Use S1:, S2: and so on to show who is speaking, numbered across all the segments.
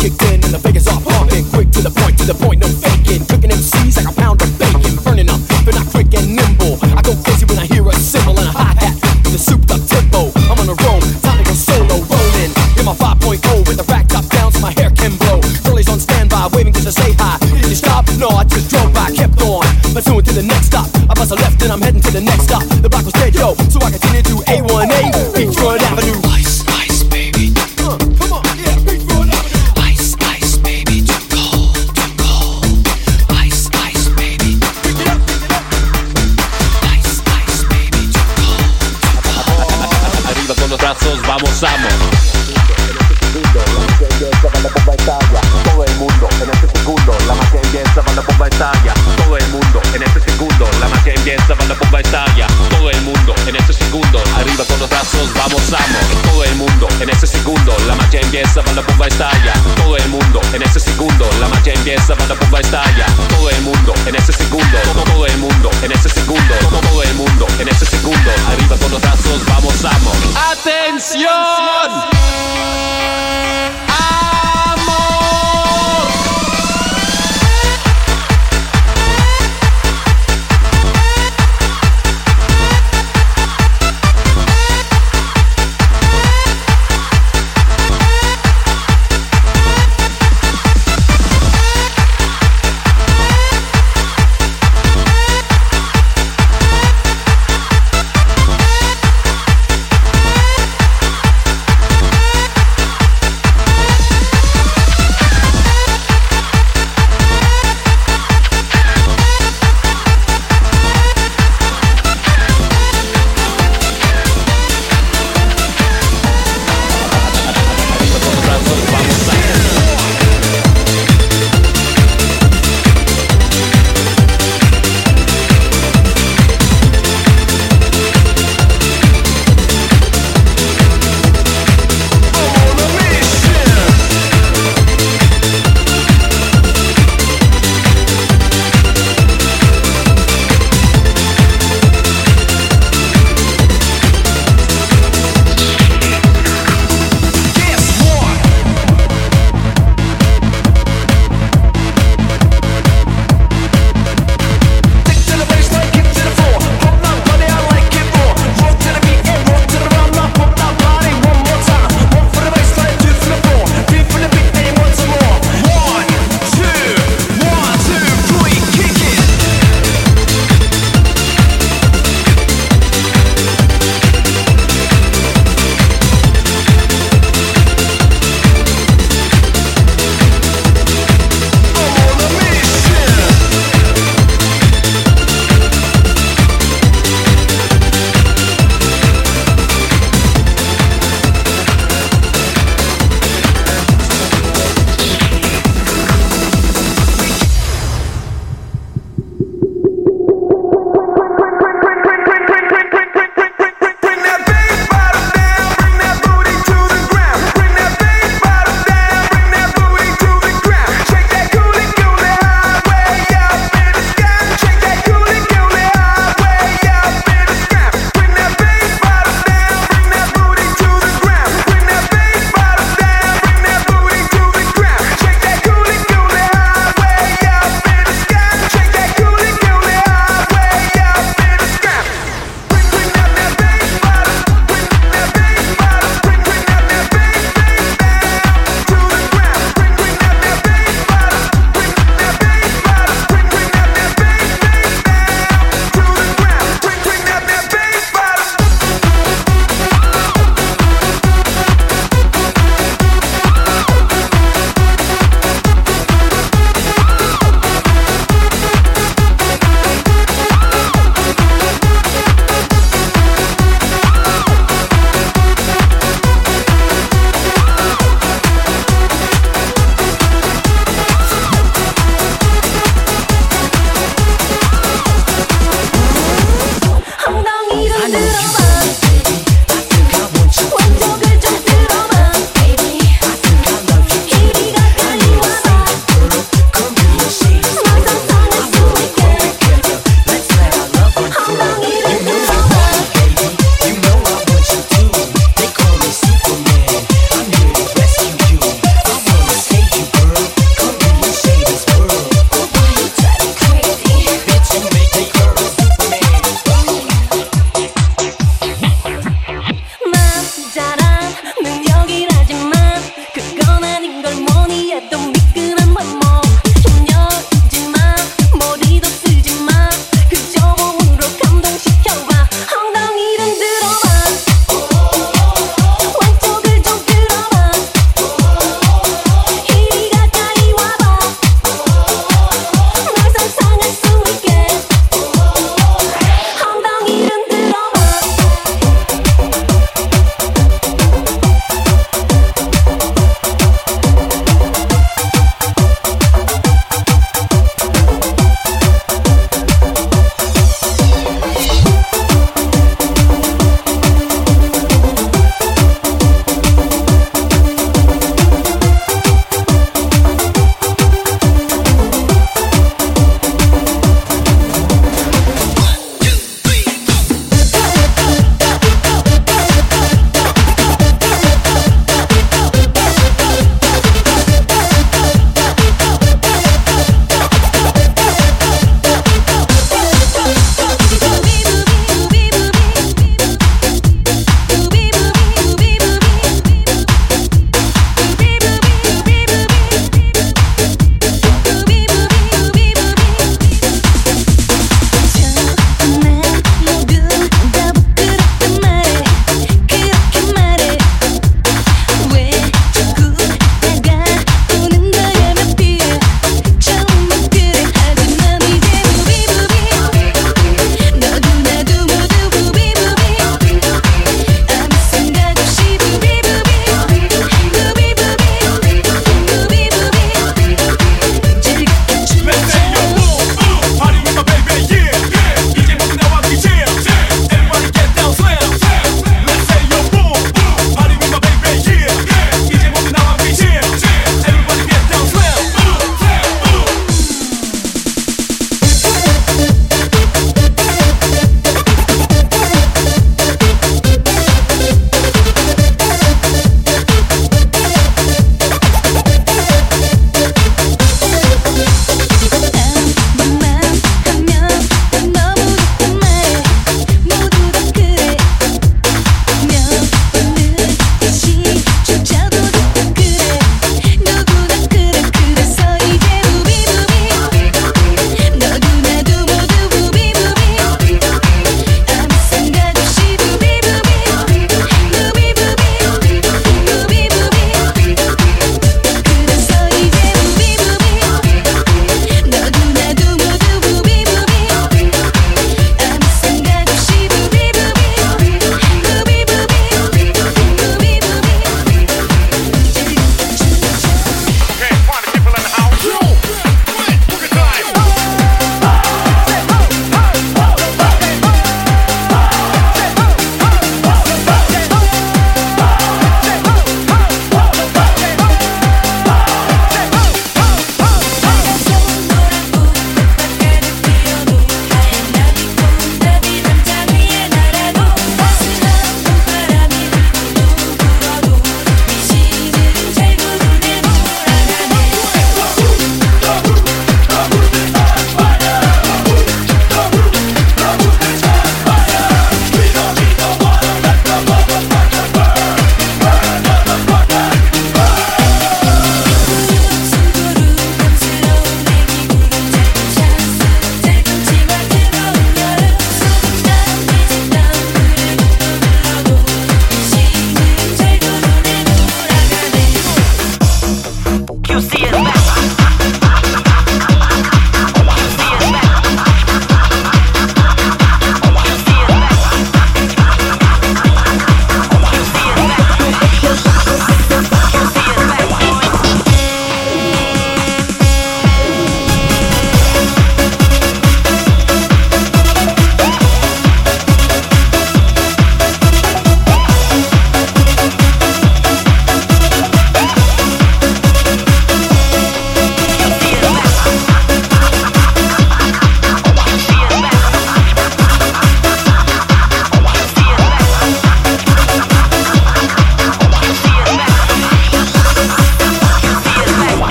S1: kicked in and the figures are pumping. Quick to the point, to the point, no
S2: fake.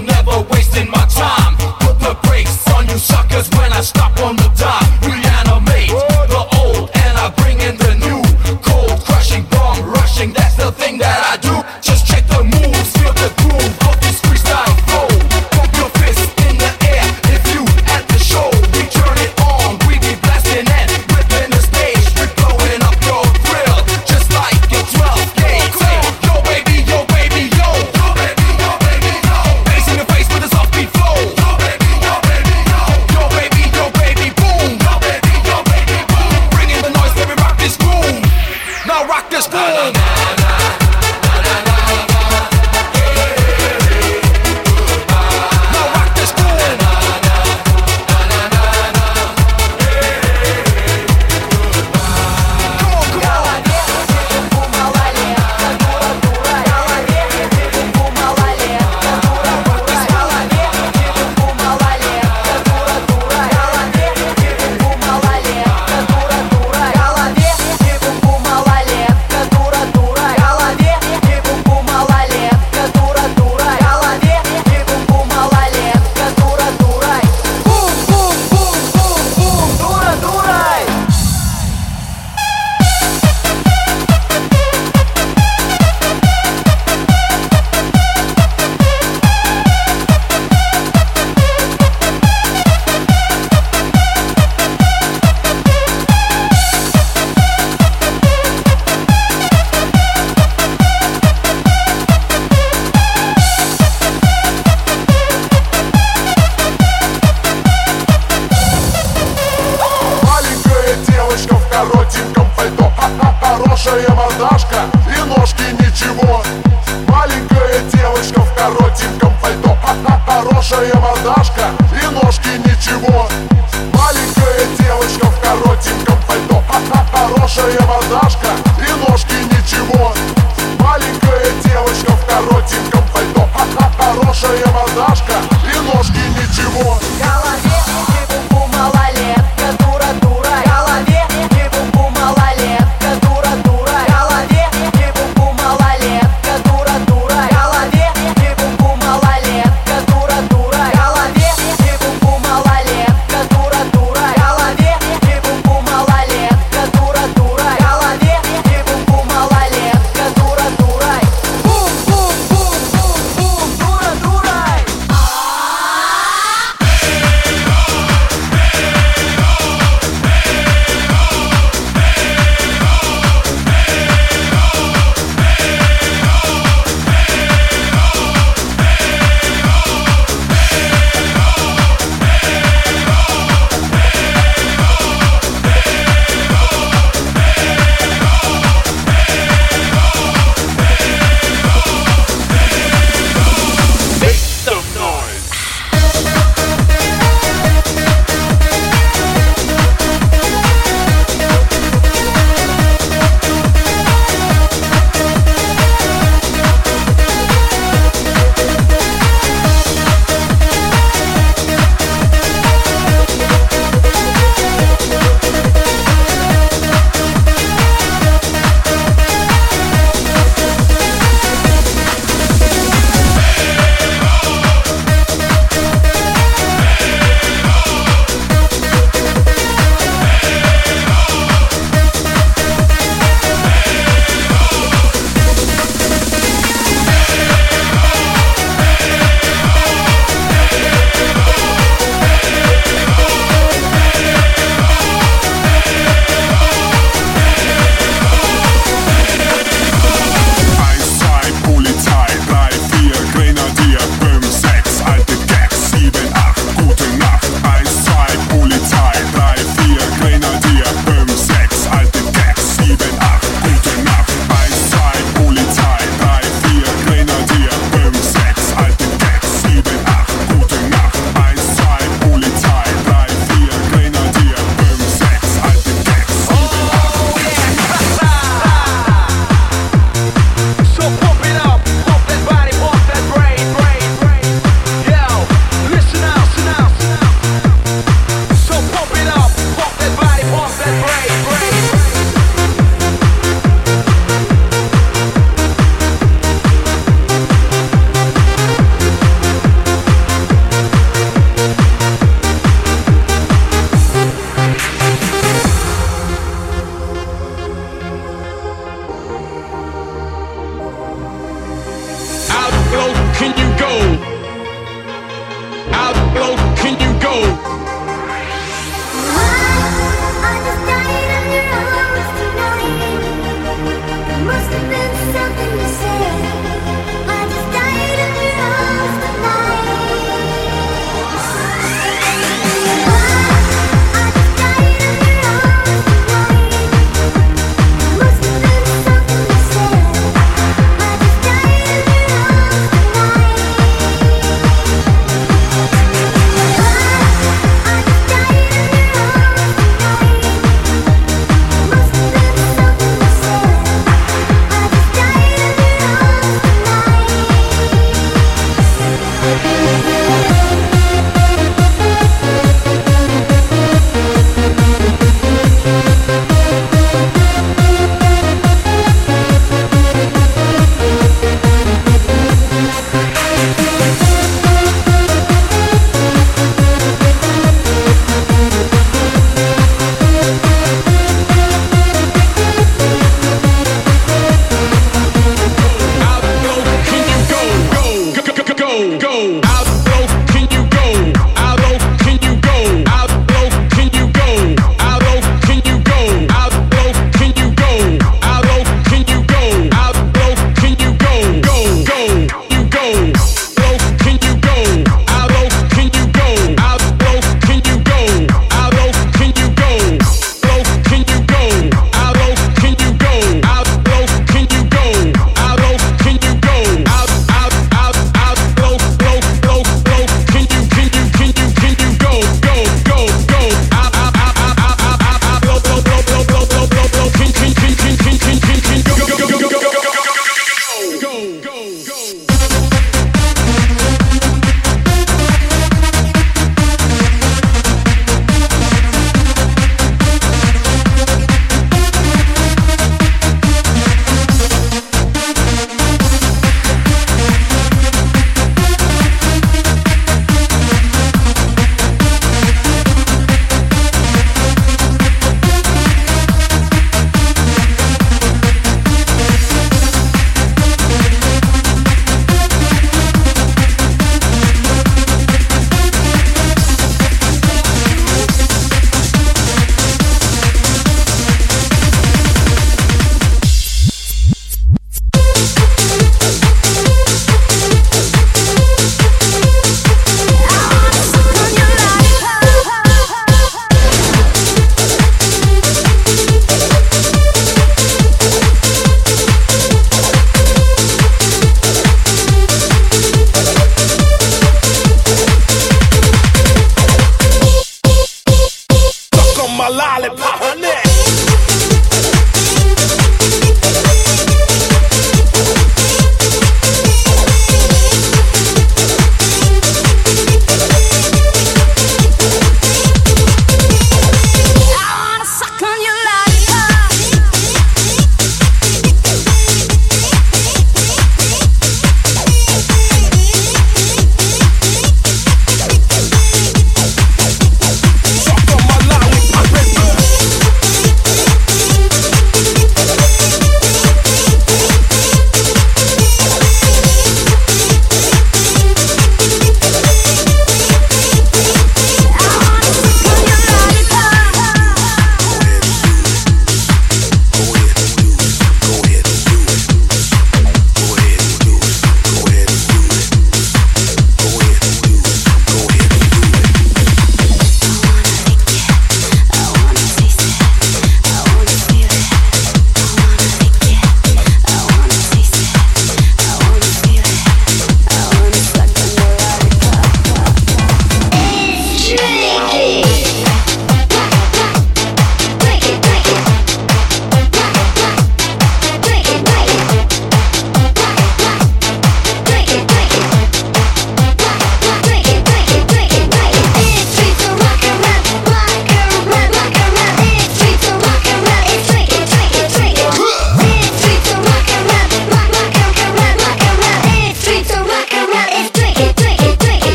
S2: never
S3: win.